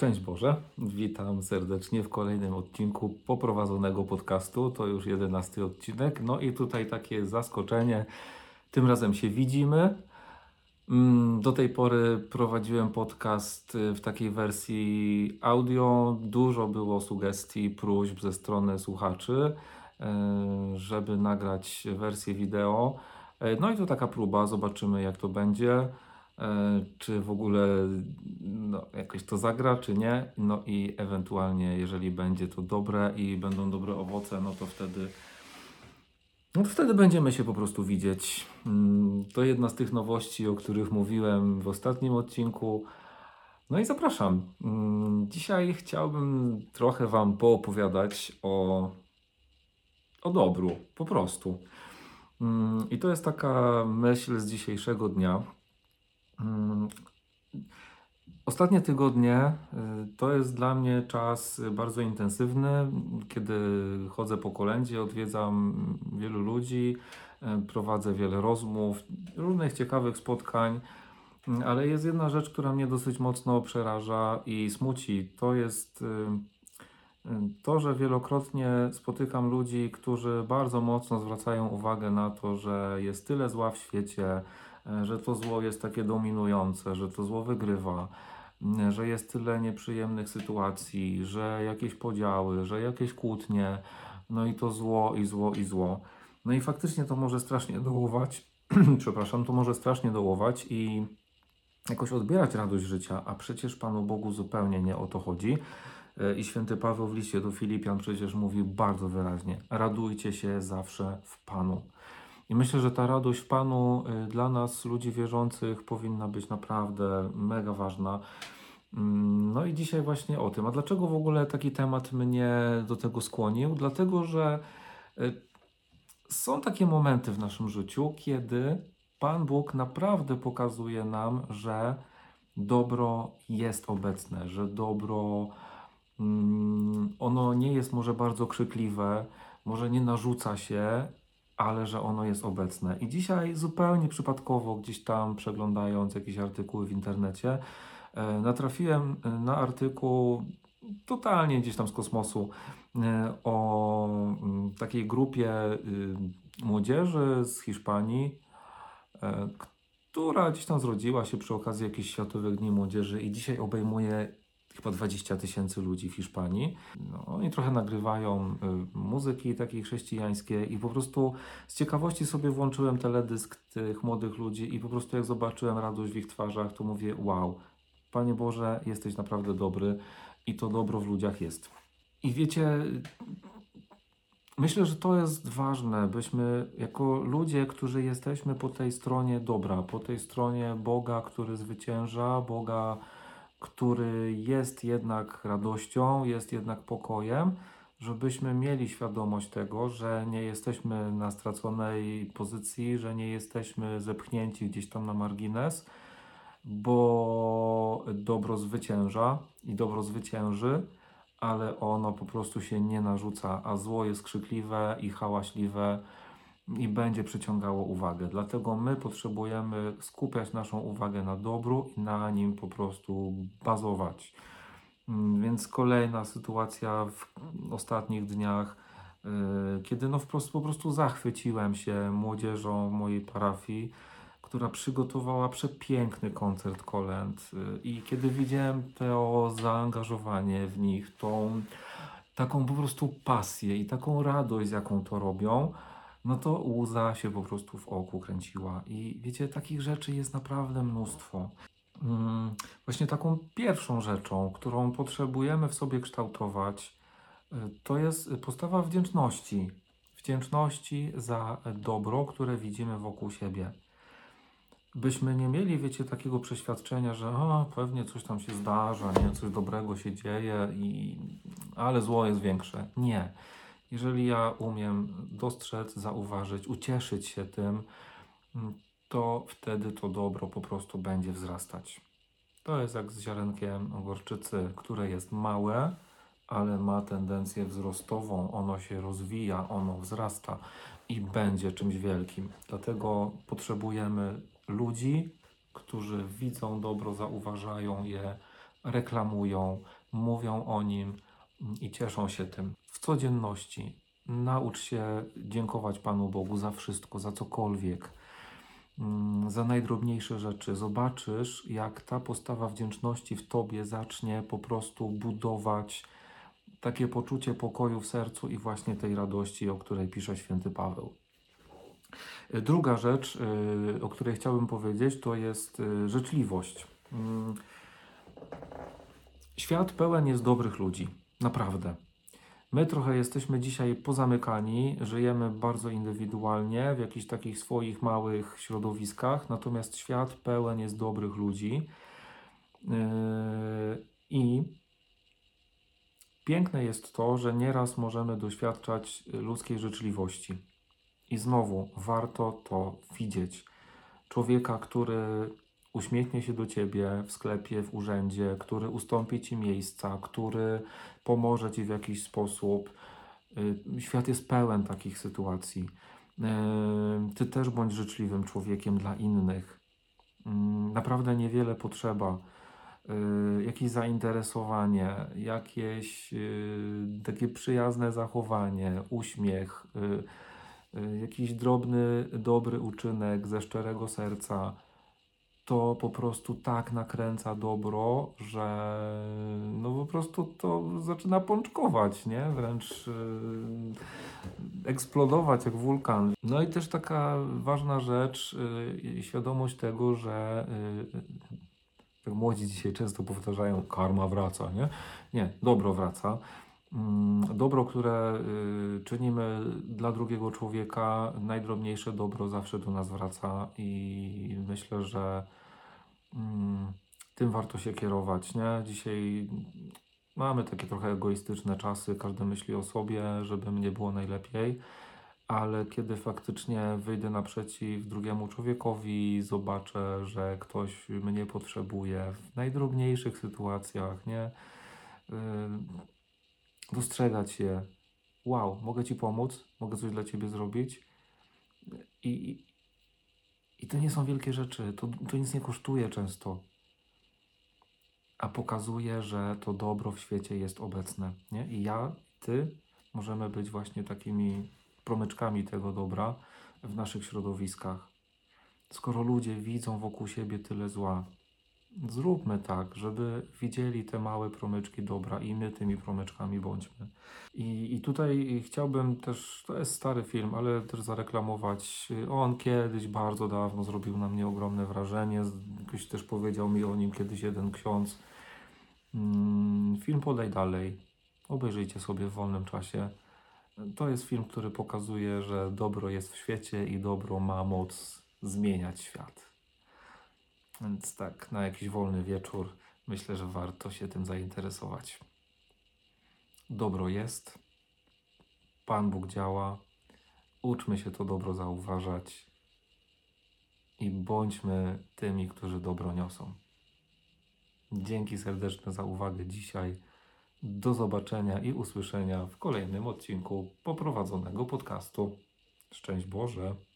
Szczęść Boże, witam serdecznie w kolejnym odcinku poprowadzonego podcastu. To już jedenasty odcinek. No i tutaj takie zaskoczenie. Tym razem się widzimy. Mm, Do tej pory prowadziłem podcast y, w takiej wersji audio. Dużo było sugestii, próśb ze strony słuchaczy, y, żeby nagrać wersję wideo. Y, No i to taka próba, zobaczymy jak to będzie. E, czy w ogóle no, jakoś to zagra, czy nie. No i ewentualnie, jeżeli będzie to dobre i będą dobre owoce, no to wtedy. No to wtedy będziemy się po prostu widzieć. Mm, To jedna z tych nowości, o których mówiłem w ostatnim odcinku. No i zapraszam. Mm, Dzisiaj chciałbym trochę Wam poopowiadać o, o dobru, po prostu. Mm, I to jest taka myśl z dzisiejszego dnia. Mm, Ostatnie tygodnie y, to jest dla mnie czas bardzo intensywny, kiedy chodzę po kolędzie, odwiedzam wielu ludzi, y, prowadzę wiele rozmów, różnych ciekawych spotkań, Mm, ale jest jedna rzecz, która mnie dosyć mocno przeraża i smuci. To jest y, to, że wielokrotnie spotykam ludzi, którzy bardzo mocno zwracają uwagę na to, że jest tyle zła w świecie, że to zło jest takie dominujące, że to zło wygrywa, m, że jest tyle nieprzyjemnych sytuacji, że jakieś podziały, że jakieś kłótnie, no i to zło, i zło, i zło. No i faktycznie to może strasznie dołować, przepraszam, to może strasznie dołować i jakoś odbierać radość życia, a przecież Panu Bogu zupełnie nie o to chodzi. E, I święty Paweł w liście do Filipian przecież mówi bardzo wyraźnie: radujcie się zawsze w Panu. I myślę, że ta radość w Panu y, dla nas, ludzi wierzących, powinna być naprawdę mega ważna. Mm, No i dzisiaj właśnie o tym. A dlaczego w ogóle taki temat mnie do tego skłonił? Dlatego, że y, są takie momenty w naszym życiu, kiedy Pan Bóg naprawdę pokazuje nam, że dobro jest obecne, że dobro mm, ono nie jest może bardzo krzykliwe, może nie narzuca się, ale że ono jest obecne. I dzisiaj zupełnie przypadkowo, gdzieś tam przeglądając jakieś artykuły w internecie, e, natrafiłem e, na artykuł totalnie gdzieś tam z kosmosu e, o mm, takiej grupie y, młodzieży z Hiszpanii, która gdzieś tam zrodziła się przy okazji jakichś Światowych Dni Młodzieży i dzisiaj obejmuje chyba 20 tysięcy ludzi w Hiszpanii. No, oni trochę nagrywają y, muzyki takiej chrześcijańskiej i po prostu z ciekawości sobie włączyłem teledysk tych młodych ludzi i po prostu jak zobaczyłem radość w ich twarzach, to mówię wow, Panie Boże, jesteś naprawdę dobry i to dobro w ludziach jest. I wiecie, myślę, że to jest ważne, byśmy jako ludzie, którzy jesteśmy po tej stronie dobra, po tej stronie Boga, który zwycięża, Boga, który jest jednak radością, jest jednak pokojem, żebyśmy mieli świadomość tego, że nie jesteśmy na straconej pozycji, że nie jesteśmy zepchnięci gdzieś tam na margines, bo dobro zwycięża i dobro zwycięży, ale ono po prostu się nie narzuca, a zło jest krzykliwe i hałaśliwe i będzie przyciągało uwagę. Dlatego my potrzebujemy skupiać naszą uwagę na dobru i na nim po prostu bazować. Mm, Więc kolejna sytuacja w ostatnich dniach, yy, kiedy no po prostu, po prostu zachwyciłem się młodzieżą mojej parafii, która przygotowała przepiękny koncert kolęd. Yy, I kiedy widziałem to zaangażowanie w nich, tą taką po prostu pasję i taką radość, z jaką to robią, no to łza się po prostu w oku kręciła. I wiecie, takich rzeczy jest naprawdę mnóstwo. Mm, Właśnie taką pierwszą rzeczą, którą potrzebujemy w sobie kształtować, y, to jest postawa wdzięczności. Wdzięczności za dobro, które widzimy wokół siebie. Byśmy nie mieli, wiecie, takiego przeświadczenia, że o, pewnie coś tam się zdarza, nie, coś dobrego się dzieje, i, ale zło jest większe. Nie. Jeżeli ja umiem dostrzec, zauważyć, ucieszyć się tym, to wtedy to dobro po prostu będzie wzrastać. To jest jak z ziarenkiem gorczycy, które jest małe, ale ma tendencję wzrostową. Ono się rozwija, ono wzrasta i będzie czymś wielkim. Dlatego potrzebujemy ludzi, którzy widzą dobro, zauważają je, reklamują, mówią o nim i cieszą się tym. W codzienności naucz się dziękować Panu Bogu za wszystko, za cokolwiek, mm, za najdrobniejsze rzeczy. Zobaczysz, jak ta postawa wdzięczności w Tobie zacznie po prostu budować takie poczucie pokoju w sercu i właśnie tej radości, o której pisze święty Paweł. Druga rzecz, y, o której chciałbym powiedzieć, to jest y, życzliwość. Mm. Świat pełen jest dobrych ludzi, naprawdę. My trochę jesteśmy dzisiaj pozamykani, żyjemy bardzo indywidualnie w jakichś takich swoich małych środowiskach, natomiast świat pełen jest dobrych ludzi. Yy, I piękne jest to, że nieraz możemy doświadczać ludzkiej życzliwości. I znowu warto to widzieć. Człowieka, który uśmiechnie się do ciebie w sklepie, w urzędzie, który ustąpi ci miejsca, który pomoże ci w jakiś sposób. Y, świat jest pełen takich sytuacji. Y, ty też bądź życzliwym człowiekiem dla innych. Y, naprawdę niewiele potrzeba. Jakieś zainteresowanie, jakieś takie przyjazne zachowanie, uśmiech, jakiś drobny, dobry uczynek ze szczerego serca to po prostu tak nakręca dobro, że no po prostu to zaczyna pączkować, nie? Wręcz yy, eksplodować jak wulkan. No i też taka ważna rzecz, yy, świadomość tego, że yy, jak młodzi dzisiaj często powtarzają, karma wraca, nie? Nie, dobro wraca. Mm, dobro, które y, czynimy dla drugiego człowieka, najdrobniejsze dobro zawsze do nas wraca i myślę, że tym warto się kierować, nie? Dzisiaj mamy takie trochę egoistyczne czasy, każdy myśli o sobie, żeby mnie było najlepiej, ale kiedy faktycznie wyjdę naprzeciw drugiemu człowiekowi, zobaczę, że ktoś mnie potrzebuje w najdrobniejszych sytuacjach, nie? Yy, dostrzegać je. Wow, mogę Ci pomóc, mogę coś dla Ciebie zrobić. I to nie są wielkie rzeczy, to, to nic nie kosztuje często, a pokazuje, że to dobro w świecie jest obecne. Nie? I ja, ty możemy być właśnie takimi promyczkami tego dobra w naszych środowiskach. Skoro ludzie widzą wokół siebie tyle zła, Zróbmy tak, żeby widzieli te małe promyczki dobra i my tymi promyczkami bądźmy. I, I tutaj chciałbym też, to jest stary film, ale też zareklamować. On kiedyś, bardzo dawno zrobił na mnie ogromne wrażenie. Ktoś też powiedział mi o nim kiedyś jeden ksiądz. Mm, film Podaj Dalej. Obejrzyjcie sobie w wolnym czasie. To jest film, który pokazuje, że dobro jest w świecie i dobro ma moc zmieniać świat. Więc tak, na jakiś wolny wieczór myślę, że warto się tym zainteresować. Dobro jest, Pan Bóg działa, uczmy się to dobro zauważać i bądźmy tymi, którzy dobro niosą. Dzięki serdeczne za uwagę dzisiaj. Do zobaczenia i usłyszenia w kolejnym odcinku poprowadzonego podcastu. Szczęść Boże!